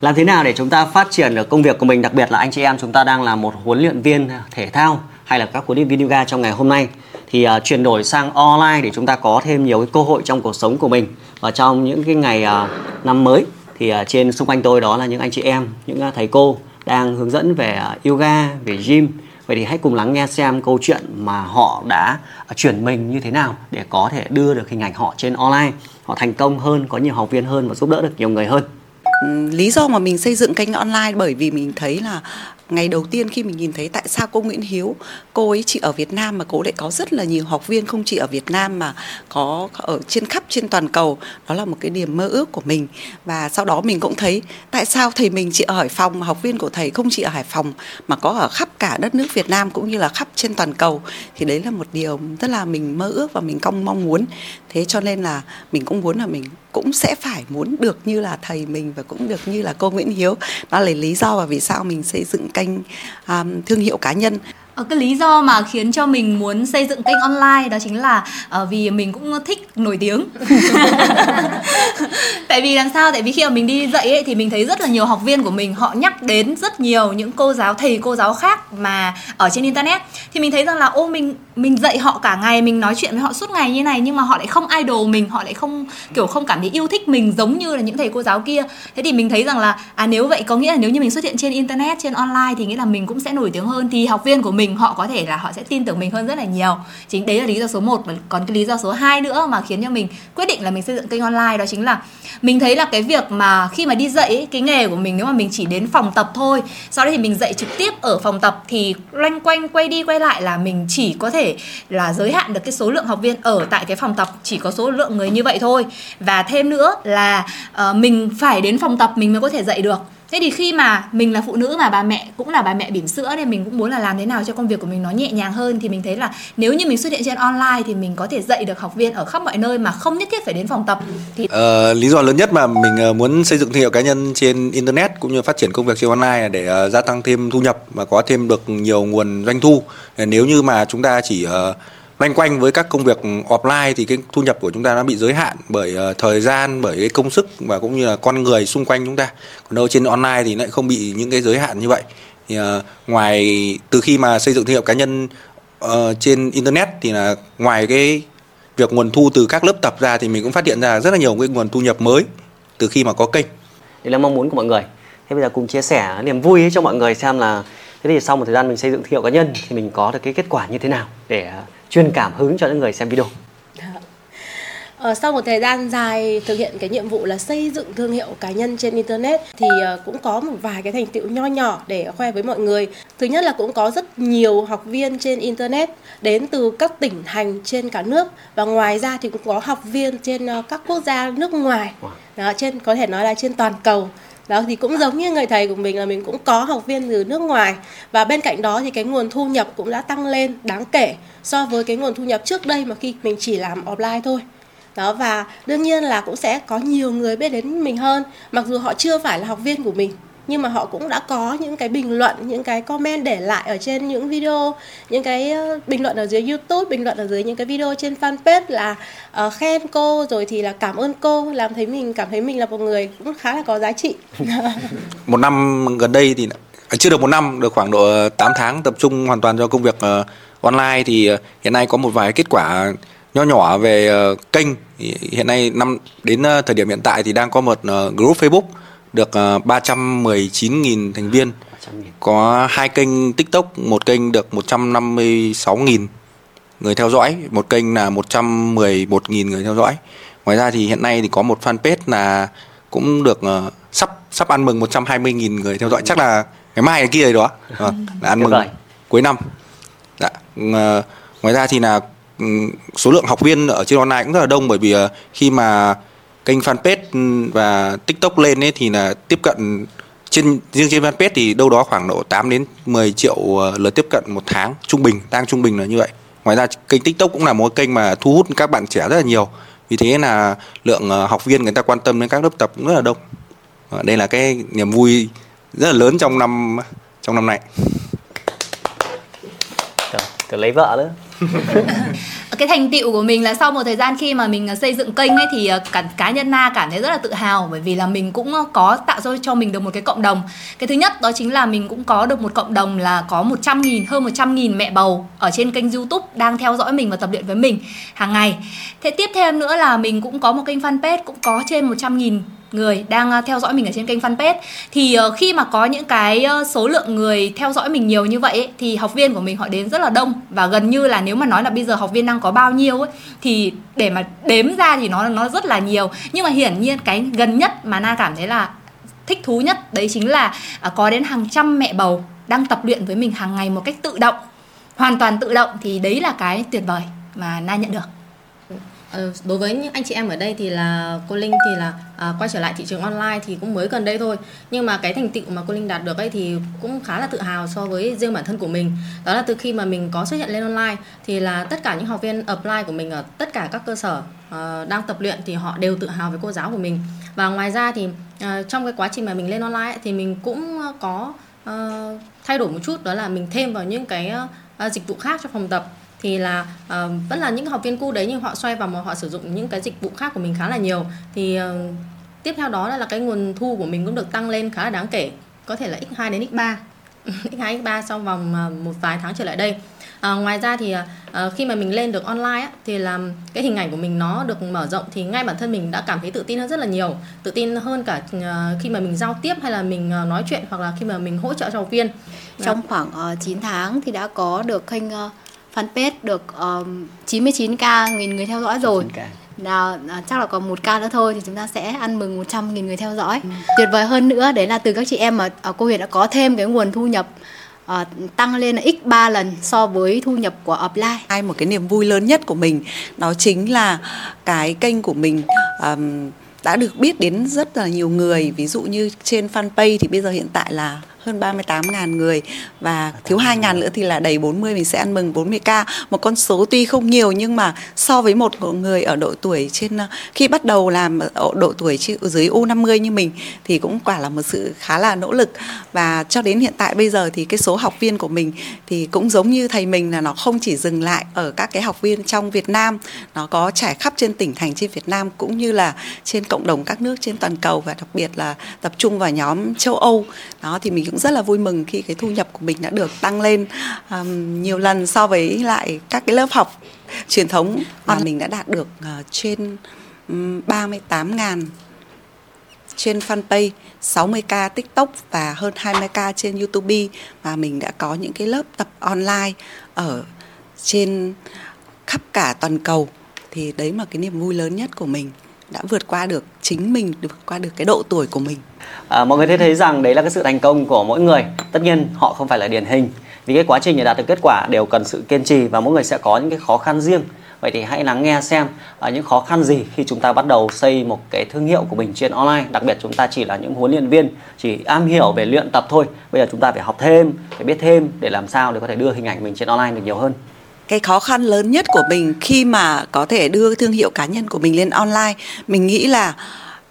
Làm thế nào để chúng ta phát triển được công việc của mình, đặc biệt là anh chị em chúng ta đang là một huấn luyện viên thể thao hay là các huấn luyện viên yoga trong ngày hôm nay? Thì uh, chuyển đổi sang online để chúng ta có thêm nhiều cái cơ hội trong cuộc sống của mình. Và trong những cái ngày uh, năm mới thì uh, trên xung quanh tôi đó là những anh chị em, những uh, thầy cô đang hướng dẫn về uh, yoga, về gym. Vậy thì hãy cùng lắng nghe xem câu chuyện mà họ đã uh, chuyển mình như thế nào để có thể đưa được hình ảnh họ trên online, họ thành công hơn, có nhiều học viên hơn và giúp đỡ được nhiều người hơn. Ừ, lý do mà mình xây dựng kênh online bởi vì mình thấy là ngày đầu tiên khi mình nhìn thấy tại sao cô Nguyễn Hiếu, cô ấy chỉ ở Việt Nam mà cô lại có rất là nhiều học viên không chỉ ở Việt Nam mà có ở trên khắp trên toàn cầu. Đó là một cái điểm mơ ước của mình. Và sau đó mình cũng thấy tại sao thầy mình chỉ ở Hải Phòng mà học viên của thầy không chỉ ở Hải Phòng mà có ở khắp cả đất nước Việt Nam cũng như là khắp trên toàn cầu. Thì đấy là một điều rất là mình mơ ước và mình cong mong muốn. Thế cho nên là mình cũng muốn là mình cũng sẽ phải muốn được như là thầy mình và cũng được như là cô Nguyễn Hiếu. Đó là lý do và vì sao mình xây dựng kênh um, thương hiệu cá nhân. Ở cái lý do mà khiến cho mình muốn xây dựng kênh online đó chính là uh, vì mình cũng thích nổi tiếng. Tại vì làm sao? Tại vì khi mà mình đi dạy ấy, thì mình thấy rất là nhiều học viên của mình họ nhắc đến rất nhiều những cô giáo thầy cô giáo khác mà ở trên internet. Thì mình thấy rằng là ô mình mình dạy họ cả ngày, mình nói chuyện với họ suốt ngày như này, nhưng mà họ lại không idol mình, họ lại không, kiểu, không cảm thấy yêu thích mình giống như là những thầy cô giáo kia. Thế thì mình thấy rằng là à nếu vậy có nghĩa là nếu như mình xuất hiện trên internet, trên online thì nghĩa là mình cũng sẽ nổi tiếng hơn, thì học viên của mình họ có thể là họ sẽ tin tưởng mình hơn rất là nhiều. Chính đấy là lý do số 1 còn cái lý do số 2 nữa mà khiến cho mình quyết định là mình xây dựng kênh online, đó chính là mình thấy là cái việc mà khi mà đi dạy cái nghề của mình nếu mà mình chỉ đến phòng tập thôi, sau đó thì mình dạy trực tiếp ở phòng tập thì loanh quanh, quay đi quay lại là mình chỉ có thể là giới hạn được cái số lượng học viên ở tại cái phòng tập chỉ có số lượng người như vậy thôi. Và thêm nữa là uh, mình phải đến phòng tập mình mới có thể dạy được thế thì khi mà mình là phụ nữ mà bà mẹ cũng là bà mẹ bỉm sữa nên mình cũng muốn là làm thế nào cho công việc của mình nó nhẹ nhàng hơn thì mình thấy là nếu như mình xuất hiện trên online thì mình có thể dạy được học viên ở khắp mọi nơi mà không nhất thiết phải đến phòng tập. Thì ờ, lý do lớn nhất mà mình ờ, muốn xây dựng thương hiệu cá nhân trên internet cũng như phát triển công việc trên online là để ờ, gia tăng thêm thu nhập và có thêm được nhiều nguồn doanh thu. Ờ, nếu như mà chúng ta chỉ uh, loanh quanh với các công việc offline thì cái thu nhập của chúng ta nó bị giới hạn bởi ờ, thời gian bởi cái công sức và cũng như là con người xung quanh chúng ta. Còn đâu trên online thì lại không bị những cái giới hạn như vậy. Thì ờ, ngoài từ khi mà xây dựng thương hiệu cá nhân uh, trên internet thì là ngoài cái việc nguồn thu từ các lớp tập ra thì mình cũng phát hiện ra rất là nhiều cái nguồn thu nhập mới từ khi mà có kênh. Đây là mong muốn của mọi người. Thế bây giờ cùng chia sẻ niềm vui cho mọi người xem là thế thì sau một thời gian mình xây dựng thương hiệu cá nhân thì mình có được cái kết quả như thế nào để truyền cảm hứng cho những người xem video Ờ, sau một thời gian dài thực hiện cái nhiệm vụ là xây dựng thương hiệu cá nhân trên internet thì uh, cũng có một vài cái thành tựu nho nhỏ để khoe với mọi người. Thứ nhất là cũng có rất nhiều học viên trên internet đến từ các tỉnh thành trên cả nước và ngoài ra thì cũng có học viên trên uh, các quốc gia nước ngoài. Đó, trên có thể nói là trên toàn cầu đó, thì cũng giống như người thầy của mình là mình cũng có học viên từ nước ngoài. Và bên cạnh đó thì cái nguồn thu nhập cũng đã tăng lên đáng kể so với cái nguồn thu nhập trước đây mà khi mình chỉ làm offline thôi. Đó, và đương nhiên là cũng sẽ có nhiều người biết đến mình hơn, mặc dù họ chưa phải là học viên của mình nhưng mà họ cũng đã có những cái bình luận những cái comment để lại ở trên những video những cái ờ, bình luận ở dưới youtube bình luận ở dưới những cái video trên fanpage là uh, khen cô rồi thì là cảm ơn cô làm thấy mình cảm thấy mình là một người cũng khá là có giá trị. Một năm gần đây thì à, chưa được một năm được khoảng độ ờ, 8 tháng tập trung hoàn toàn cho công việc uh, online thì uh, hiện nay có một vài kết quả nho nhỏ về uh, kênh. Hiện nay năm đến uh, thời điểm hiện tại thì đang có một uh, group Facebook được uh, ờ, 319.000 thành viên. Có hai kênh TikTok, một kênh được 156.000 người theo dõi, một kênh là 111.000 người theo dõi. Ngoài ra thì hiện nay thì có một fanpage là cũng được uh, sắp sắp ăn mừng 120.000 người theo dõi. Chắc là ngày mai ngày kia rồi đó. À, là ăn mừng cuối năm. Dạ. Uh, ngoài ra thì là um, số lượng học viên ở trên online cũng rất là đông bởi vì khi mà kênh fanpage và tiktok lên ấy thì là tiếp cận trên riêng trên fanpage thì đâu đó khoảng độ 8 đến 10 triệu ờ, lượt tiếp cận một tháng trung bình đang trung bình là như vậy. Ngoài ra kênh tiktok cũng là một kênh mà thu hút các bạn trẻ rất là nhiều. Vì thế là lượng ờ, học viên người ta quan tâm đến các lớp tập cũng rất là đông. Ờ, đây là cái niềm vui rất là lớn trong năm trong năm nay Tưởng lấy vợ nữa Ờ, cái thành tựu của mình là sau một thời gian khi mà mình ờ, xây dựng kênh ấy thì ờ, cả, cá nhân na cảm thấy rất là tự hào bởi vì là mình cũng có tạo ra cho mình được một cái cộng đồng. Cái thứ nhất đó chính là mình cũng có được một cộng đồng là có 100 nghìn, hơn 100 nghìn mẹ bầu ở trên kênh youtube đang theo dõi mình và tập luyện với mình hàng ngày. Thế tiếp theo nữa là mình cũng có một kênh fanpage cũng có trên 100 nghìn người đang ờ, theo dõi mình ở trên kênh fanpage. Thì ờ, khi mà có những cái ờ, số lượng người theo dõi mình nhiều như vậy ấy, thì học viên của mình họ đến rất là đông. Và gần như là nếu mà nói là bây giờ học viên đang có bao nhiêu ấy thì để mà đếm ra thì nó nó rất là nhiều. Nhưng mà hiển nhiên cái gần nhất mà na cảm thấy là thích thú nhất đấy chính là à, có đến hàng trăm mẹ bầu đang tập luyện với mình hàng ngày một cách tự động hoàn toàn tự động thì đấy là cái tuyệt vời mà na nhận được. Ờ, đối với những anh chị em ở đây thì là cô Linh thì là à, quay trở lại thị trường online thì cũng mới gần đây thôi. Nhưng mà cái thành tựu mà cô Linh đạt được ấy thì cũng khá là tự hào so với riêng bản thân của mình. Đó là từ khi mà mình có xuất hiện lên online thì là tất cả những học viên apply của mình ở tất cả các cơ sở à, đang tập luyện thì họ đều tự hào với cô giáo của mình. Và ngoài ra thì à, trong cái quá trình mà mình lên online ấy, thì mình cũng có à, thay đổi một chút đó là mình thêm vào những cái à, dịch vụ khác cho phòng tập thì là uh, vẫn là những học viên cũ đấy nhưng họ xoay vào mà họ sử dụng những cái dịch vụ khác của mình khá là nhiều. Thì uh, tiếp theo đó là, cái nguồn thu của mình cũng được tăng lên khá là đáng kể có thể là x2 đến x3 x2 x3 sau vòng uh, một vài tháng trở lại đây. À, ngoài ra thì à, khi mà mình lên được online á, thì là cái hình ảnh của mình nó được mở rộng thì ngay bản thân mình đã cảm thấy tự tin hơn rất là nhiều. Tự tin hơn cả à, khi mà mình giao tiếp hay là mình à, nói chuyện hoặc là khi mà mình hỗ trợ cho học viên. Trong khoảng uh, 9 tháng thì đã có được kênh uh, fanpage được um, 99k nghìn người theo dõi rồi nào à, chắc là còn một ca nữa thôi thì chúng ta sẽ ăn mừng 100 nghìn người theo dõi ừ. tuyệt vời hơn nữa đấy là từ các chị em mà ở cô Huyền đã có thêm cái nguồn thu nhập uh, tăng lên là x 3 lần so với thu nhập của offline. Hai một cái niềm vui lớn nhất của mình đó chính là cái kênh của mình um, đã được biết đến rất là nhiều người ví dụ như trên fanpage thì bây giờ hiện tại là hơn 38.000 người. Và thiếu 2.000 nữa thì là đầy 40 mình sẽ ăn mừng 40k một con số tuy không nhiều nhưng mà so với một người ở độ tuổi trên ờ, khi bắt đầu làm ở độ tuổi dưới U50 như mình thì cũng quả là một sự khá là nỗ lực. Và cho đến hiện tại bây giờ thì cái số học viên của mình thì cũng giống như thầy mình là nó không chỉ dừng lại ở các cái học viên trong Việt Nam, nó có trải khắp trên tỉnh thành trên Việt Nam cũng như là trên cộng đồng các nước trên toàn cầu và đặc biệt là tập trung vào nhóm châu Âu. Đó, thì mình cũng cũng rất là vui mừng khi cái thu nhập của mình đã được tăng lên um, nhiều lần so với lại các cái lớp học truyền thống mà mình đã đạt được uh, trên um, 38.000 trên fanpage 60k tiktok và hơn 20k trên youtube và mình đã có những cái lớp tập online ở trên khắp cả toàn cầu. Thì đấy mà cái niềm vui lớn nhất của mình đã vượt qua được chính mình vượt qua được cái độ tuổi của mình. À, mọi người thấy thấy rằng đấy là cái sự thành công của mỗi người. Tất nhiên họ không phải là điển hình. Vì cái quá trình để đạt được kết quả đều cần sự kiên trì và mỗi người sẽ có những cái khó khăn riêng. Vậy thì hãy lắng nghe xem uh, những khó khăn gì khi chúng ta bắt đầu xây một cái thương hiệu của mình trên online. Đặc biệt chúng ta chỉ là những huấn luyện viên chỉ am hiểu về luyện tập thôi. Bây giờ chúng ta phải học thêm phải biết thêm để làm sao để có thể đưa hình ảnh mình trên online được nhiều hơn cái khó khăn lớn nhất của mình khi mà có thể đưa thương hiệu cá nhân của mình lên online, mình nghĩ là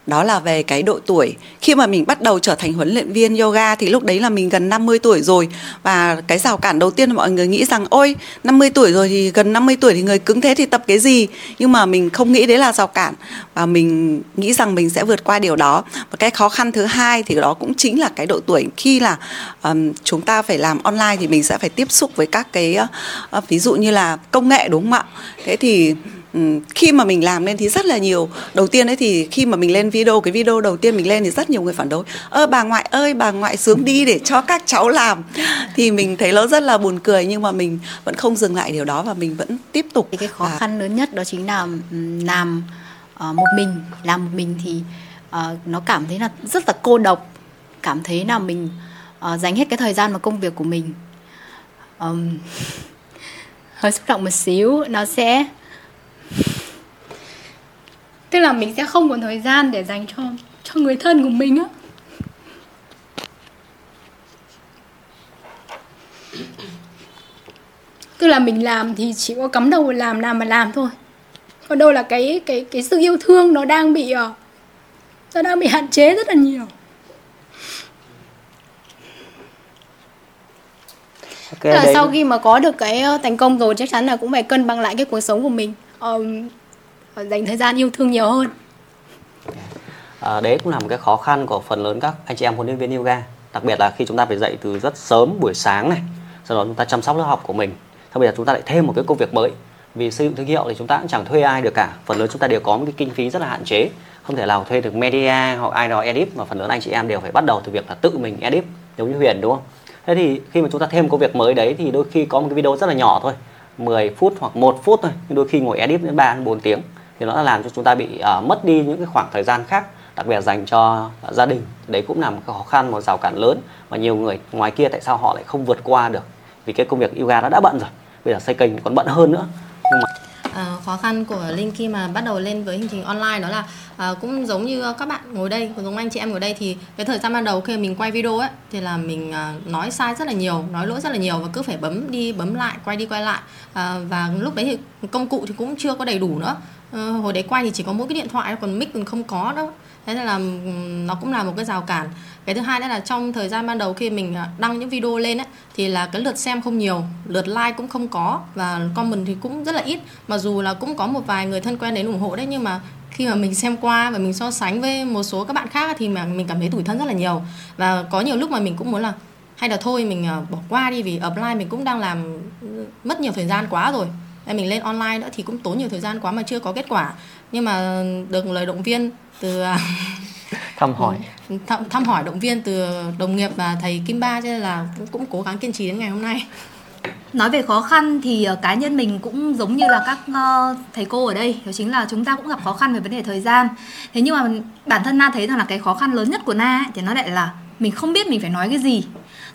đó là về cái độ tuổi. Khi mà mình bắt đầu trở thành huấn luyện viên yoga thì lúc đấy là mình gần 50 tuổi rồi. Và cái rào cản đầu tiên là mọi người nghĩ rằng ôi 50 tuổi rồi thì gần 50 tuổi thì người cứng thế thì tập cái gì? Nhưng mà mình không nghĩ đấy là rào cản. Và mình nghĩ rằng mình sẽ vượt qua điều đó. Và cái khó khăn thứ hai thì đó cũng chính là cái độ tuổi. Khi là um, chúng ta phải làm online thì mình sẽ phải tiếp xúc với các cái uh, ví dụ như là công nghệ đúng không ạ? Thế thì khi mà mình làm lên thì rất là nhiều. Đầu tiên ấy thì khi mà mình lên video cái video đầu tiên mình lên thì rất nhiều người phản đối. Ơ bà ngoại ơi bà ngoại xuống đi để cho các cháu làm. Thì mình thấy nó rất là buồn cười nhưng mà mình vẫn không dừng lại điều đó và mình vẫn tiếp tục cái khó khăn lớn nhất đó chính là làm uh, một mình. Làm một mình thì uh, nó cảm thấy là rất là cô độc. Cảm thấy là mình uh, dành hết cái thời gian vào công việc của mình. Um, hơi xúc động một xíu. Nó sẽ tức là mình sẽ không còn thời gian để dành cho cho người thân của mình á. Tức là mình làm thì chỉ có cắm đầu làm làm mà làm thôi. Còn đâu là cái cái cái sự yêu thương nó đang bị ờ, nó đang bị hạn chế rất là nhiều. Tức là sau khi mà có được cái ờ, thành công rồi chắc chắn là cũng phải cân bằng lại cái cuộc sống của mình um, dành thời gian yêu thương nhiều hơn. À, đấy cũng là một cái khó khăn của phần lớn các anh chị em huấn luyện viên yoga đặc biệt là khi chúng ta phải dậy từ rất sớm buổi sáng này sau đó chúng ta chăm sóc lớp học của mình. Sau bây giờ chúng ta lại thêm một cái công việc mới vì xây dựng thương hiệu thì chúng ta cũng chẳng thuê ai được cả phần lớn chúng ta đều có một cái kinh phí rất là hạn chế. Không thể nào thuê được media hoặc ai đó edit mà phần lớn anh chị em đều phải bắt đầu từ việc là tự mình edit giống như Huyền đúng không? Thế thì khi mà chúng ta thêm công việc mới đấy thì đôi khi có một cái video rất là nhỏ thôi 10 phút hoặc một phút thôi. Nhưng đôi khi ngồi edit đến 3 4 tiếng thì nó làm cho chúng ta bị uh, mất đi những cái khoảng thời gian khác đặc biệt dành cho uh, gia đình. Đấy cũng là một cái khó khăn một rào cản lớn và nhiều người ngoài kia tại sao họ lại không vượt qua được. Vì cái công việc yoga nó đã bận rồi bây giờ xây kênh còn bận hơn nữa. Nhưng mà khó khăn của Linh khi mà bắt đầu lên với hành trình online đó là à, cũng giống như các bạn ngồi đây, cũng giống anh chị em ngồi đây thì cái thời gian ban đầu khi mình quay video ấy thì là mình à, nói sai rất là nhiều, nói lỗi rất là nhiều và cứ phải bấm đi bấm lại, quay đi quay lại à, và lúc đấy thì công cụ thì cũng chưa có đầy đủ nữa. À, hồi đấy quay thì chỉ có mỗi cái điện thoại còn mic còn không có đâu thế nên là nó cũng là một cái rào cản. Cái thứ hai nữa là trong thời gian ban đầu khi mình à, đăng những video lên ấy, thì là cái lượt xem không nhiều, lượt like cũng không có và comment thì cũng rất là ít. Mặc dù là cũng có một vài người thân quen đến ủng hộ đấy, nhưng mà khi mà mình xem qua và mình so sánh với một số các bạn khác thì mà mình cảm thấy tủi thân rất là nhiều. Và có nhiều lúc mà mình cũng muốn là, hay là thôi mình à, bỏ qua đi vì offline mình cũng đang làm mất nhiều thời gian quá rồi. Mình lên online nữa thì cũng tốn nhiều thời gian quá mà chưa có kết quả nhưng mà được lời động viên từ à, thăm hỏi. Thăm, thăm hỏi động viên từ đồng nghiệp và thầy Kim Ba cho nên là cũng, cũng cố gắng kiên trì đến ngày hôm nay. Nói về khó khăn thì uh, cá nhân mình cũng giống như là các uh, thầy cô ở đây đó chính là chúng ta cũng gặp khó khăn về vấn đề thời gian. Thế nhưng mà bản thân na thấy rằng là cái khó khăn lớn nhất của na ấy, thì nó lại là mình không biết mình phải nói cái gì.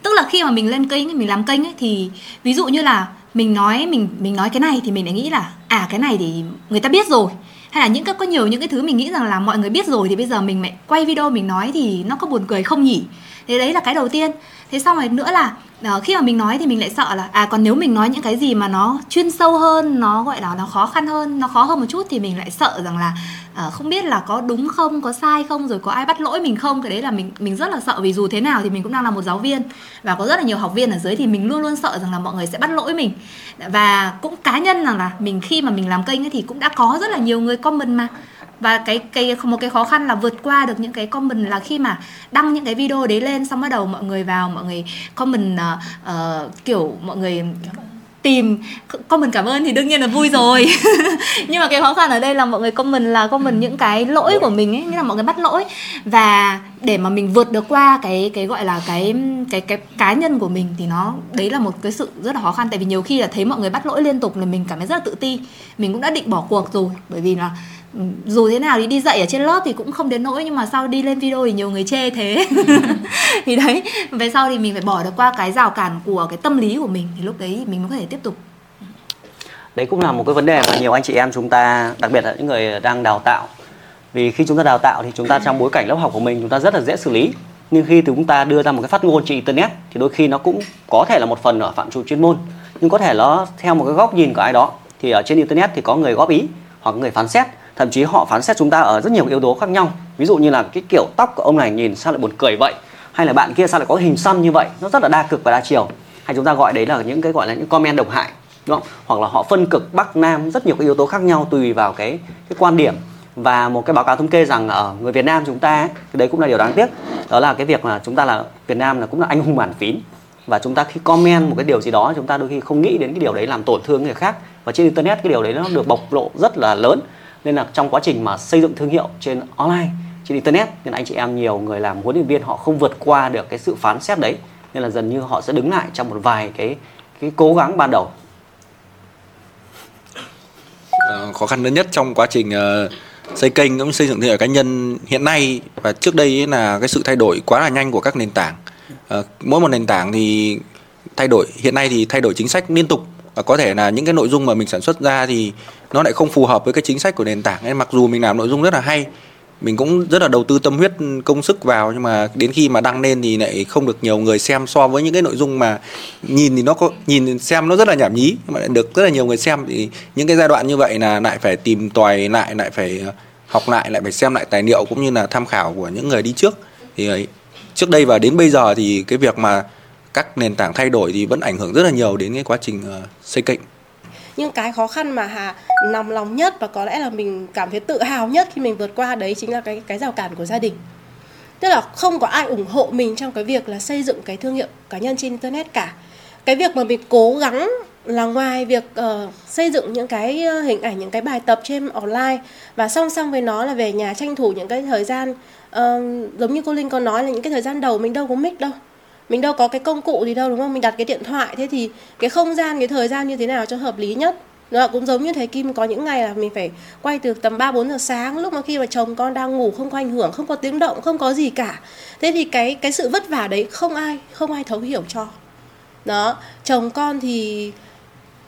Tức là khi mà mình lên kênh mình làm kênh ấy, thì ví dụ như là mình nói mình mình nói cái này thì mình lại nghĩ là à cái này thì người ta biết rồi hay là những cái, có nhiều những cái thứ mình nghĩ rằng là mọi người biết rồi thì bây giờ mình lại quay video mình nói thì nó có buồn cười không nhỉ? Thế đấy là cái đầu tiên. Thế xong rồi nữa là đó, khi mà mình nói thì mình lại sợ là à còn nếu mình nói những cái gì mà nó chuyên sâu hơn nó gọi là nó khó khăn hơn nó khó hơn một chút thì mình lại sợ rằng là à, không biết là có đúng không có sai không rồi có ai bắt lỗi mình không. Cái đấy là mình mình rất là sợ. Vì dù thế nào thì mình cũng đang là một giáo viên và có rất là nhiều học viên ở dưới thì mình luôn luôn sợ rằng là mọi người sẽ bắt lỗi mình. Và cũng cá nhân rằng là mình khi mà mình làm kênh ấy thì cũng đã có rất là nhiều người comment mà và cái cái một cái khó khăn là vượt qua được những cái comment là khi mà đăng những cái video đấy lên xong bắt đầu mọi người vào mọi người comment uh, uh, kiểu mọi người tìm comment cảm ơn thì đương nhiên là vui rồi. Nhưng mà cái khó khăn ở đây là mọi người comment là comment những cái lỗi của mình ấy nghĩa là mọi người bắt lỗi. Và để mà mình vượt được qua cái cái gọi là cái cái cái cá nhân của mình thì nó đấy là một cái sự rất là khó khăn. Tại vì nhiều khi là thấy mọi người bắt lỗi liên tục là mình cảm thấy rất là tự ti. Mình cũng đã định bỏ cuộc rồi bởi vì là dù thế nào thì đi dạy ở trên lớp thì cũng không đến nỗi, nhưng mà sau đi lên video thì nhiều người chê thế. Thì đấy, về sau thì mình phải bỏ được qua cái rào cản của cái tâm lý của mình thì lúc đấy mình mới có thể tiếp tục. Đấy cũng là một cái vấn đề mà nhiều anh chị em chúng ta, đặc biệt là những người đang đào tạo. Vì khi chúng ta đào tạo thì chúng ta trong bối cảnh lớp học của mình chúng ta rất là dễ xử lý. Nhưng khi chúng ta đưa ra một cái phát ngôn trên internet thì đôi khi nó cũng có thể là một phần ở phạm trù chuyên môn. Nhưng có thể nó theo một cái góc nhìn của ai đó thì ở trên internet thì có người góp ý hoặc người phán xét thậm chí họ phán xét chúng ta ở rất nhiều yếu tố khác nhau. Ví dụ như là cái kiểu tóc của ông này nhìn sao lại buồn cười vậy? Hay là bạn kia sao lại có hình xăm như vậy? Nó rất là đa cực và đa chiều. Hay chúng ta gọi đấy là những cái gọi là những comment độc hại, đúng không? Hoặc là họ phân cực bắc nam rất nhiều cái yếu tố khác nhau tùy vào cái cái quan điểm. Và một cái báo cáo thống kê rằng ở người Việt Nam chúng ta cái đấy cũng là điều đáng tiếc. Đó là cái việc là chúng ta là, Việt Nam là cũng là anh hùng bản phím. Và chúng ta khi comment một cái điều gì đó, chúng ta đôi khi không nghĩ đến cái điều đấy làm tổn thương người khác. Và trên internet cái điều đấy nó được bộc lộ rất là lớn nên là trong quá trình mà xây dựng thương hiệu trên online trên internet nên anh chị em nhiều người làm huấn luyện viên họ không vượt qua được cái sự phán xét đấy. Nên là dần như họ sẽ đứng lại trong một vài cái cái cố gắng ban đầu. À, khó khăn lớn nhất trong quá trình uh, xây kênh cũng xây dựng thương hiệu cá nhân hiện nay và trước đây là cái sự thay đổi quá là nhanh của các nền tảng. Uh, mỗi một nền tảng thì thay đổi hiện nay thì thay đổi chính sách liên tục và có thể là những cái nội dung mà mình sản xuất ra thì nó lại không phù hợp với cái chính sách của nền tảng. Nên mặc dù mình làm nội dung rất là hay, mình cũng rất là đầu tư tâm huyết, công sức vào, nhưng mà đến khi mà đăng lên thì lại không được nhiều người xem so với những cái nội dung mà nhìn thì nó có, nhìn xem nó rất là nhảm nhí, nhưng mà lại được rất là nhiều người xem. Thì những cái giai đoạn như vậy là lại phải tìm tòi lại lại phải ờ, học lại lại phải xem lại tài liệu cũng như là tham khảo của những người đi trước. Thì trước đây và đến bây giờ thì cái việc mà các nền tảng thay đổi thì vẫn ảnh hưởng rất là nhiều đến cái quá trình uh, xây kênh nhưng cái khó khăn mà hà nằm lòng nhất và có lẽ là mình cảm thấy tự hào nhất khi mình vượt qua đấy chính là cái cái rào cản của gia đình. Tức là không có ai ủng hộ mình trong cái việc là xây dựng cái thương hiệu cá nhân trên internet cả. Cái việc mà mình cố gắng là ngoài việc uh, xây dựng những cái ờ, hình ảnh những cái bài tập trên online và song song với nó là về nhà tranh thủ những cái thời gian uh, giống như cô linh có nói là những cái thời gian đầu mình đâu có mic đâu mình đâu có cái công cụ gì đâu đúng không mình đặt cái điện thoại thế thì cái không gian cái thời gian như thế nào cho hợp lý nhất đó cũng giống như thầy Kim có những ngày là mình phải quay từ tầm 3 4 giờ sáng lúc mà khi mà chồng con đang ngủ không có ảnh hưởng, không có tiếng động, không có gì cả. Thế thì cái cái sự vất vả đấy không ai không ai thấu hiểu cho. Đó, chồng con thì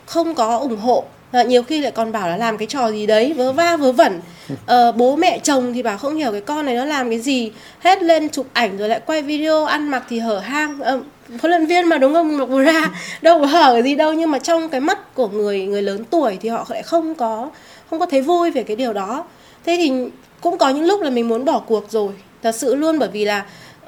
không có ủng hộ à, nhiều khi lại còn bảo là làm cái trò gì đấy vớ va vớ vẩn. À, bố mẹ chồng thì bảo không hiểu cái con này nó làm cái gì. Hết lên chụp ảnh rồi lại quay video ăn mặc thì hở hang. À, huấn luyện viên mà đúng không? Mặc ra. Đâu có hở gì đâu nhưng mà trong cái mắt của người người lớn tuổi thì họ lại không có không có thấy vui về cái điều đó. Thế thì cũng có những lúc là mình muốn bỏ cuộc rồi thật sự luôn bởi vì là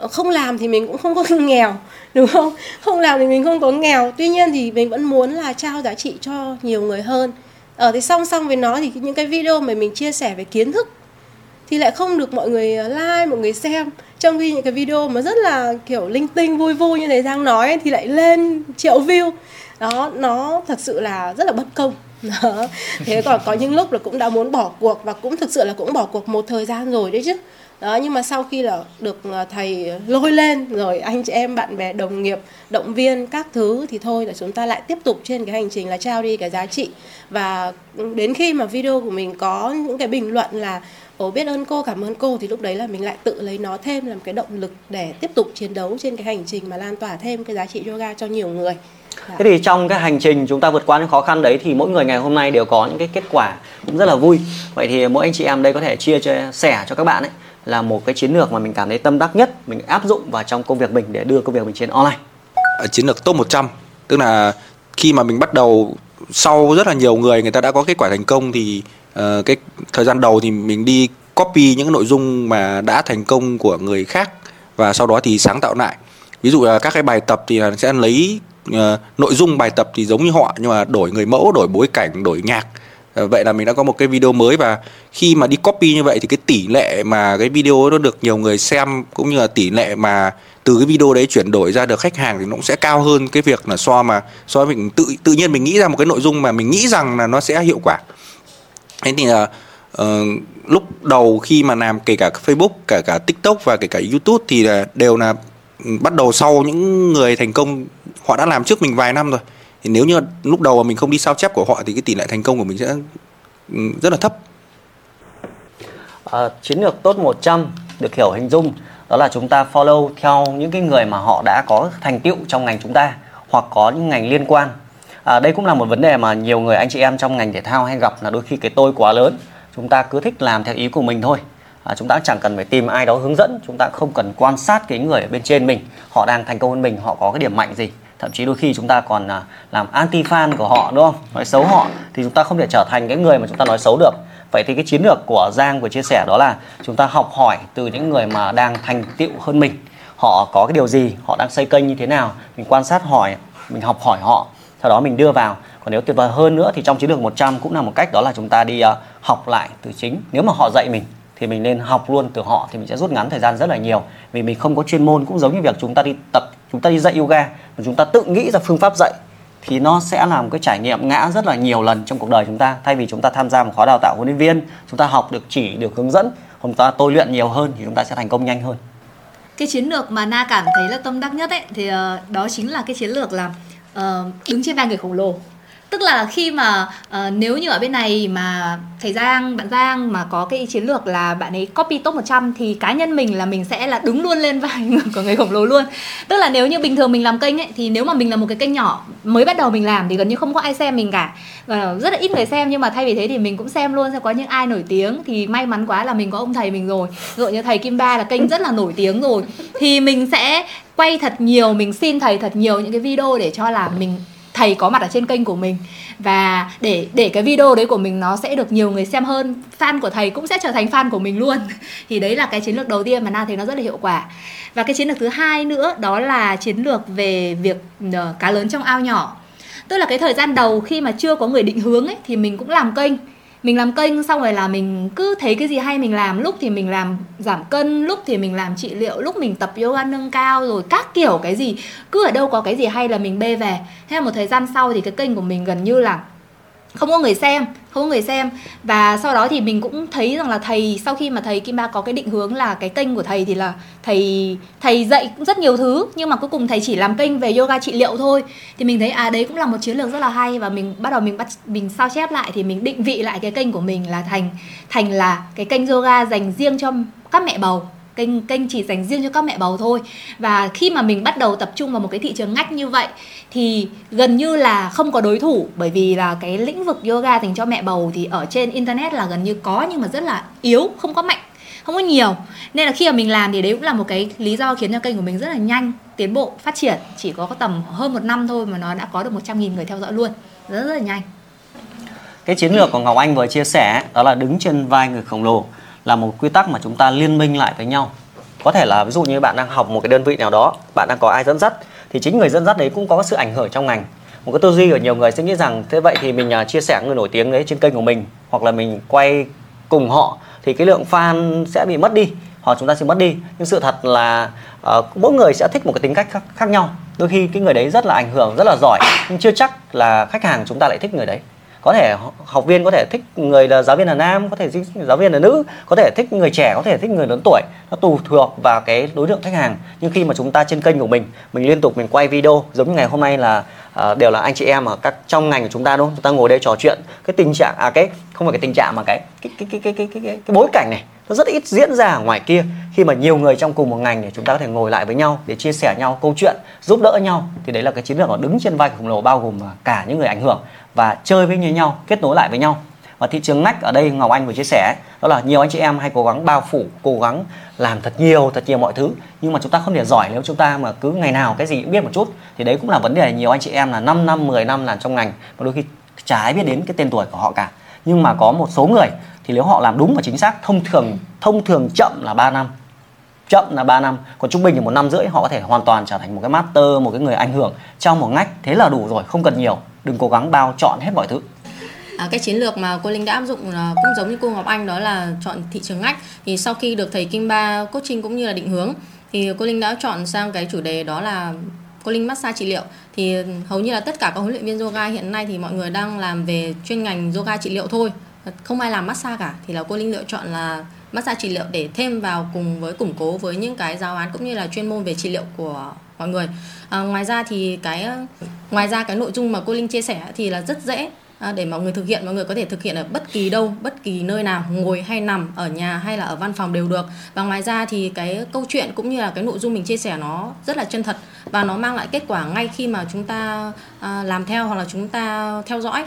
không làm thì mình cũng không có nghèo, đúng không? Không làm thì mình không có nghèo. Tuy nhiên thì mình vẫn muốn là trao giá trị cho nhiều người hơn. Ở thì song song với nó thì những cái video mà mình chia sẻ về kiến thức thì lại không được mọi người ờ, like, mọi người xem. Trong khi những cái video mà rất là, kiểu, linh tinh, vui vui như thầy Giang nói thì lại lên triệu view. Đó, nó thật sự là rất là bất công. Đó. thế còn có những lúc là cũng đã muốn bỏ cuộc và cũng thực sự là cũng bỏ cuộc một thời gian rồi đấy chứ đó nhưng mà sau khi là được ờ, thầy lôi lên rồi anh chị em bạn bè đồng nghiệp động viên các thứ thì thôi là chúng ta lại tiếp tục trên cái hành trình là trao đi cái giá trị và đến khi mà video của mình có những cái bình luận là Ồ biết ơn cô, cảm ơn cô thì lúc đấy là mình lại tự lấy nó thêm làm cái động lực để tiếp tục chiến đấu trên cái hành trình mà lan tỏa thêm cái giá trị yoga cho nhiều người. Dạ. Thế thì trong cái hành trình chúng ta vượt qua những khó khăn đấy thì mỗi người ngày hôm nay đều có những cái kết quả cũng rất là vui. Vậy thì mỗi anh chị em đây có thể chia chia sẻ cho các bạn ấy là một cái chiến lược mà mình cảm thấy tâm đắc nhất mình áp dụng vào trong công việc mình để đưa công việc mình trên online. Ờ, chiến lược top 100 tức là khi mà mình bắt đầu sau rất là nhiều người người ta đã có kết quả thành công thì uh, cái thời gian đầu thì mình đi copy những nội dung mà đã thành công của người khác và sau đó thì sáng tạo lại ví dụ là các cái bài tập thì sẽ lấy uh, nội dung bài tập thì giống như họ nhưng mà đổi người mẫu đổi bối cảnh đổi nhạc Ờ, vậy là mình đã có một cái video mới và khi mà đi copy như vậy thì cái tỷ lệ mà cái video nó được nhiều người xem cũng như là tỷ lệ mà từ cái video đấy chuyển đổi ra được khách hàng thì nó cũng sẽ cao hơn cái việc là so mà so với mình tự tự nhiên mình nghĩ ra một cái nội dung mà mình nghĩ rằng là nó sẽ hiệu quả. Thế thì là uh, lúc đầu khi mà làm kể cả Facebook cả cả TikTok và kể cả YouTube thì là đều là ừ, bắt đầu sau những người thành công họ đã làm trước mình vài năm rồi thì nếu như lúc đầu mà mình không đi sao chép của họ thì cái tỷ lệ thành công của mình sẽ ừ, rất là thấp. À, chiến lược tốt 100 được hiểu hình dung đó là chúng ta follow theo những cái người mà họ đã có thành tựu trong ngành chúng ta hoặc có những ngành liên quan. À, đây cũng là một vấn đề mà nhiều người anh chị em trong ngành thể thao hay gặp là đôi khi cái tôi quá lớn. Chúng ta cứ thích làm theo ý của mình thôi. À, chúng ta chẳng cần phải tìm ai đó hướng dẫn chúng ta không cần quan sát cái người ở bên trên mình họ đang thành công hơn mình họ có cái điểm mạnh gì thậm chí đôi khi chúng ta còn à, làm anti fan của họ đúng không? Nói xấu họ thì chúng ta không thể trở thành cái người mà chúng ta nói xấu được. Vậy thì cái chiến lược của giang vừa chia sẻ đó là chúng ta học hỏi từ những người mà đang thành tựu hơn mình. Họ có cái điều gì họ đang xây kênh như thế nào mình quan sát hỏi mình học hỏi họ sau đó mình đưa vào. Còn nếu tuyệt vời hơn nữa thì trong chiến lược 100 cũng là một cách đó là chúng ta đi uh, học lại từ chính. Nếu mà họ dạy mình thì mình nên học luôn từ họ thì mình sẽ rút ngắn thời gian rất là nhiều. Vì mình không có chuyên môn cũng giống như việc chúng ta đi tập chúng ta đi dạy yoga và chúng ta tự nghĩ ra phương pháp dạy thì nó sẽ là một cái trải nghiệm ngã rất là nhiều lần trong cuộc đời chúng ta. Thay vì chúng ta tham gia một khóa đào tạo huấn luyện viên chúng ta học được chỉ được hướng dẫn chúng ta tôi luyện nhiều hơn thì chúng ta sẽ thành công nhanh hơn. Cái chiến lược mà na cảm thấy là tâm đắc nhất ấy thì uh, đó chính là cái chiến lược là uh, đứng trên vai người khổng lồ tức là khi mà uh, nếu như ở bên này mà thầy Giang bạn Giang mà có cái chiến lược là bạn ấy copy top 100 thì cá nhân mình là mình sẽ là đứng luôn lên vai của người khổng lồ luôn. Tức là nếu như bình thường mình làm kênh ấy thì nếu mà mình là một cái kênh nhỏ mới bắt đầu mình làm thì gần như không có ai xem mình cả. Và rất là ít người xem nhưng mà thay vì thế thì mình cũng xem luôn xem có những ai nổi tiếng thì may mắn quá là mình có ông thầy mình rồi. Dụ như thầy Kim Ba là kênh rất là nổi tiếng rồi. Thì mình sẽ quay thật nhiều mình xin thầy thật nhiều những cái video để cho là mình thầy có mặt ở trên kênh của mình. Và để để cái video đấy của mình nó sẽ được nhiều người xem hơn, fan của thầy cũng sẽ trở thành fan của mình luôn. Thì đấy là cái chiến lược đầu tiên mà na thấy nó rất là hiệu quả. Và cái chiến lược thứ hai nữa, đó là chiến lược về việc ờ, cá lớn trong ao nhỏ. Tức là cái thời gian đầu khi mà chưa có người định hướng ấy, thì mình cũng làm kênh mình làm kênh xong rồi là mình cứ thấy cái gì hay mình làm, lúc thì mình làm giảm cân, lúc thì mình làm trị liệu, lúc mình tập yoga nâng cao rồi các kiểu, cái gì, cứ ở đâu có cái gì hay là mình bê về. Thế là một thời gian sau thì cái kênh của mình gần như là không có người xem, không có người xem. Và sau đó thì mình cũng thấy rằng là thầy, sau khi mà thầy Kim Ba có cái định hướng là cái kênh của thầy thì là thầy thầy dạy cũng rất nhiều thứ. Nhưng mà cuối cùng thầy chỉ làm kênh về yoga trị liệu thôi. Thì mình thấy à đấy cũng là một chiến lược rất là hay. Và mình bắt đầu mình bắt, mình sao chép lại thì mình định vị lại cái kênh của mình là thành thành là cái kênh yoga dành riêng cho các mẹ bầu kênh kênh chỉ dành riêng cho các mẹ bầu thôi. Và khi mà mình bắt đầu tập trung vào một cái thị trường ngách như vậy, thì gần như là không có đối thủ. Bởi vì là cái lĩnh vực yoga dành cho mẹ bầu thì ở trên internet là gần như có, nhưng mà rất là yếu, không có mạnh, không có nhiều. Nên là khi mà mình làm thì đấy cũng là một cái lý do khiến cho kênh của mình rất là nhanh, tiến bộ, phát triển. Chỉ có tầm hơn một năm thôi mà nó đã có được 100.000 người theo dõi luôn. Rất rất là nhanh. Cái chiến lược của Ngọc Anh vừa chia sẻ, đó là đứng trên vai người khổng lồ là một quy tắc mà chúng ta liên minh lại với nhau. Có thể là ví dụ như bạn đang học một cái đơn vị nào đó bạn đang có ai dẫn dắt thì chính người dẫn dắt đấy cũng có sự ảnh hưởng trong ngành. Một cái tư duy của nhiều người sẽ nghĩ rằng thế vậy thì mình à, chia sẻ người nổi tiếng đấy trên kênh của mình hoặc là mình quay cùng họ thì cái lượng fan sẽ bị mất đi hoặc chúng ta sẽ mất đi. Nhưng sự thật là uh, mỗi người sẽ thích một cái tính cách khác, khác nhau. Đôi khi cái người đấy rất là ảnh hưởng rất là giỏi nhưng chưa chắc là khách hàng chúng ta lại thích người đấy có thể học viên có thể thích người là giáo viên là nam có thể thích giáo viên là nữ có thể thích người trẻ có thể thích người lớn tuổi. Nó tùy thuộc vào cái đối tượng khách hàng. Nhưng khi mà chúng ta trên kênh của mình mình liên tục mình quay video giống như ngày hôm nay là uh, đều là anh chị em ở các trong ngành của chúng ta đúng không? Chúng ta ngồi đây trò chuyện. Cái tình trạng à cái không phải cái tình trạng mà cái cái cái cái cái cái cái, cái, cái bối cảnh này nó rất ít diễn ra ở ngoài kia. Khi mà nhiều người trong cùng một ngành để chúng ta có thể ngồi lại với nhau để chia sẻ nhau câu chuyện giúp đỡ nhau thì đấy là cái chiến lược nó đứng trên vai khổng lồ bao gồm à, cả những người ảnh hưởng và chơi với nhau, kết nối lại với nhau. Và thị trường ngách ở đây Ngọc Anh vừa chia sẻ, đó là nhiều anh chị em hay cố gắng bao phủ, cố gắng làm thật nhiều thật nhiều mọi thứ. Nhưng mà chúng ta không thể giỏi nếu chúng ta mà cứ ngày nào cái gì cũng biết một chút. Thì đấy cũng là vấn đề nhiều anh chị em là 5 năm 10 năm làm trong ngành. Và đôi khi chả ai biết đến cái tên tuổi của họ cả. Nhưng mà có một số người thì nếu họ làm đúng và chính xác, thông thường thông thường chậm là 3 năm. Chậm là 3 năm. Còn trung bình thì một năm rưỡi họ có thể hoàn toàn trở thành một cái master, một cái người ảnh hưởng trong một ngách. Thế là đủ rồi, không cần nhiều đừng cố gắng bao chọn hết mọi thứ. À, cái chiến lược mà cô Linh đã áp dụng là cũng giống như cô Ngọc Anh đó là chọn thị trường ngách. Thì sau khi được thầy Kim Ba coaching cũng như là định hướng thì cô Linh đã chọn sang cái chủ đề đó là cô Linh massage trị liệu. Thì hầu như là tất cả các huấn luyện viên yoga hiện nay thì mọi người đang làm về chuyên ngành yoga trị liệu thôi. Không ai làm massage cả. Thì là cô Linh lựa chọn là massage trị liệu để thêm vào cùng với củng cố với những cái giáo án cũng như là chuyên môn về trị liệu của mọi người. À, ngoài ra thì cái ờ, ngoài ra cái nội dung mà cô Linh chia sẻ thì là rất dễ à, để mọi người thực hiện mọi người có thể thực hiện ở bất kỳ đâu bất kỳ nơi nào ngồi hay nằm ở nhà hay là ở văn phòng đều được. Và ngoài ra thì cái câu chuyện cũng như là cái nội dung mình chia sẻ nó rất là chân thật và nó mang lại kết quả ngay khi mà chúng ta à, làm theo hoặc là chúng ta theo dõi.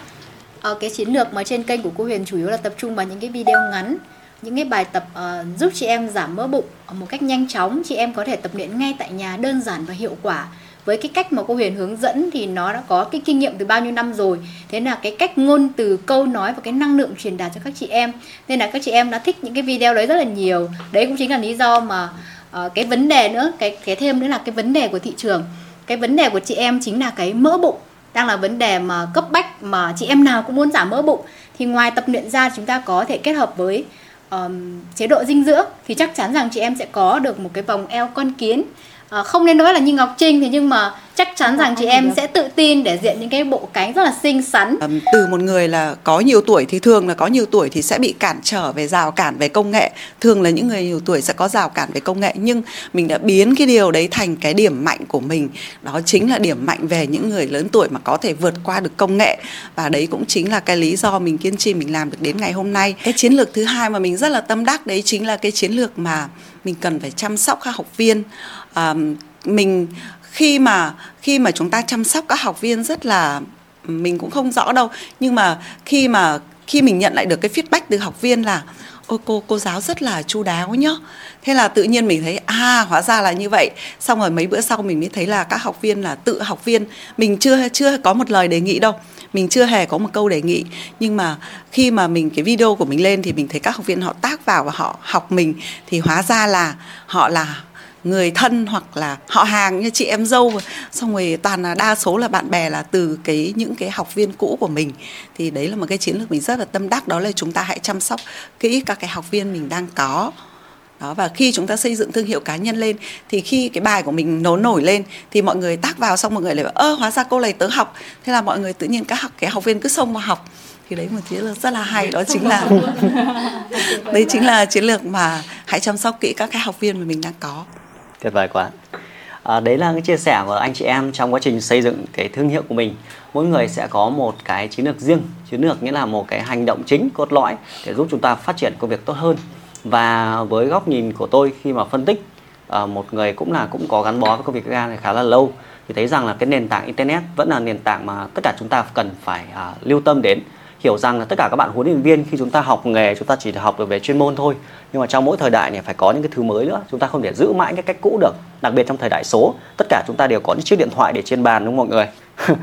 Ở cái chiến lược mà trên kênh của cô Huyền chủ yếu là tập trung vào những cái video ngắn những cái bài tập uh, giúp chị em giảm mỡ bụng một cách nhanh chóng chị em có thể tập luyện ngay tại nhà đơn giản và hiệu quả. Với cái cách mà cô Huyền hướng dẫn thì nó đã có cái kinh nghiệm từ bao nhiêu năm rồi. Thế là cái cách ngôn từ câu nói và cái năng lượng truyền đạt cho các chị em. Nên là các chị em đã thích những cái video đấy rất là nhiều. Đấy cũng chính là lý do mà uh, cái vấn đề nữa cái cái thêm nữa là cái vấn đề của thị trường. Cái vấn đề của chị em chính là cái mỡ bụng đang là vấn đề mà cấp bách mà chị em nào cũng muốn giảm mỡ bụng. Thì ngoài tập luyện ra chúng ta có thể kết hợp với um, chế độ dinh dưỡng thì chắc chắn rằng chị em sẽ có được một cái vòng eo con kiến uh, không nên nói là như Ngọc Trinh thì nhưng mà chắc chắn rằng chị em sẽ tự tin để diện những cái bộ cánh rất là xinh xắn. Từ một người là có nhiều tuổi thì thường là có nhiều tuổi thì sẽ bị cản trở về rào cản về công nghệ. Thường là những người nhiều tuổi sẽ có rào cản về công nghệ. Nhưng mình đã biến cái điều đấy thành cái điểm mạnh của mình. Đó chính là điểm mạnh về những người lớn tuổi mà có thể vượt qua được công nghệ. Và đấy cũng chính là cái lý do mình kiên trì mình làm được đến ngày hôm nay. Cái chiến lược thứ hai mà mình rất là tâm đắc đấy chính là cái chiến lược mà mình cần phải chăm sóc các học viên um, mình khi mà khi mà chúng ta chăm sóc các học viên rất là mình cũng không rõ đâu. Nhưng mà khi mà khi mình nhận lại được cái feedback từ học viên là ôi cô cô giáo rất là chu đáo nhá. Thế là tự nhiên mình thấy à hóa ra là như vậy. Xong rồi mấy bữa sau mình mới thấy là các học viên là tự học viên. Mình chưa chưa có một lời đề nghị đâu. Mình chưa hề có một câu đề nghị. Nhưng mà khi mà mình cái video của mình lên thì mình thấy các học viên họ tác vào và họ học mình. Thì hóa ra là họ là người thân hoặc là họ hàng như chị em dâu. Xong rồi toàn là đa số là bạn bè là từ cái những cái học viên cũ của mình. Thì đấy là một cái chiến lược mình rất là tâm đắc đó là chúng ta hãy chăm sóc kỹ các cái học viên mình đang có. Đó và khi chúng ta xây dựng thương hiệu cá nhân lên thì khi cái bài của mình nổ nổi lên thì mọi người tác vào xong mọi người lại bảo ơ hóa ra cô này tớ học. Thế là mọi người tự nhiên các học cái học viên cứ xông vào học. Thì đấy một chiến lược rất là hay đó chính là đấy chính là chiến lược mà hãy chăm sóc kỹ các cái học viên mà mình đang có tuyệt vời quá. À, đấy là cái chia sẻ của anh chị em trong quá trình xây dựng cái thương hiệu của mình. Mỗi người sẽ có một cái chiến lược riêng. Chiến lược nghĩa là một cái hành động chính cốt lõi để giúp chúng ta phát triển công việc tốt hơn. Và với góc nhìn của tôi khi mà phân tích à, một người cũng là cũng có gắn bó với công việc ga này khá là lâu thì thấy rằng là cái nền tảng internet vẫn là nền tảng mà tất cả chúng ta cần phải à, lưu tâm đến hiểu rằng là tất cả các bạn huấn luyện viên khi chúng ta học nghề, chúng ta chỉ học được về chuyên môn thôi. Nhưng mà trong mỗi thời đại này phải có những cái thứ mới nữa. Chúng ta không thể giữ mãi cái cách cũ được. Đặc biệt trong thời đại số, tất cả chúng ta đều có những chiếc điện thoại để trên bàn, đúng không mọi người?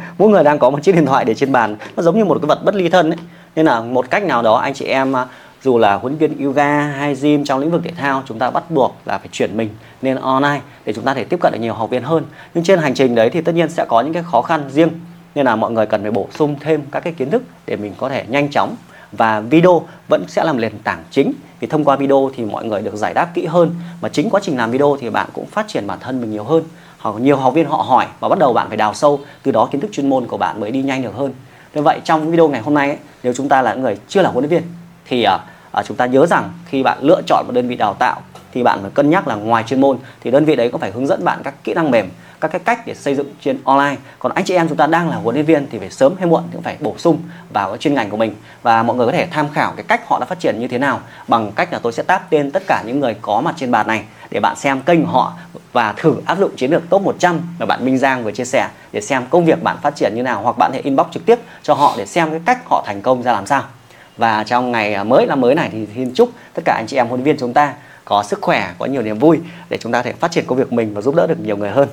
Mỗi người đang có một chiếc điện thoại để trên bàn. Nó giống như một cái vật bất ly thân ấy. Nên là một cách nào đó, anh chị em à, dù là huấn luyện viên yoga hay gym trong lĩnh vực thể thao, chúng ta bắt buộc là phải chuyển mình lên online để chúng ta thể tiếp cận được nhiều học viên hơn. Nhưng trên hành trình đấy thì tất nhiên sẽ có những cái khó khăn riêng nên là mọi người cần phải bổ sung thêm các cái kiến thức để mình có thể nhanh chóng. Và video vẫn sẽ làm nền tảng chính vì thông qua video thì mọi người được giải đáp kỹ hơn. Mà chính quá trình làm video thì bạn cũng phát triển bản thân mình nhiều hơn. Hoặc nhiều học viên họ hỏi và bắt đầu bạn phải đào sâu từ đó kiến thức chuyên môn của bạn mới đi nhanh được hơn. Như vậy trong video ngày hôm nay ấy, nếu chúng ta là người chưa là huấn luyện viên thì uh, chúng ta nhớ rằng khi bạn lựa chọn một đơn vị đào tạo thì bạn phải cân nhắc là ngoài chuyên môn thì đơn vị đấy có phải hướng dẫn bạn các kỹ năng mềm các cái cách để xây dựng trên online. Còn anh chị em chúng ta đang là huấn luyện viên thì phải sớm hay muộn cũng phải bổ sung vào cái chuyên ngành của mình. Và mọi người có thể tham khảo cái cách họ đã phát triển như thế nào bằng cách là tôi sẽ tap tên tất cả những người có mặt trên bàn này để bạn xem kênh của họ và thử áp dụng chiến lược top 100 mà bạn Minh Giang vừa chia sẻ để xem công việc bạn phát triển như nào hoặc bạn hãy inbox trực tiếp cho họ để xem cái cách họ thành công ra làm sao. Và trong ngày à, mới năm mới này thì xin chúc tất cả anh chị em huấn luyện viên chúng ta có sức khỏe, có nhiều niềm vui để chúng ta thể phát triển công việc mình và giúp đỡ được nhiều người hơn.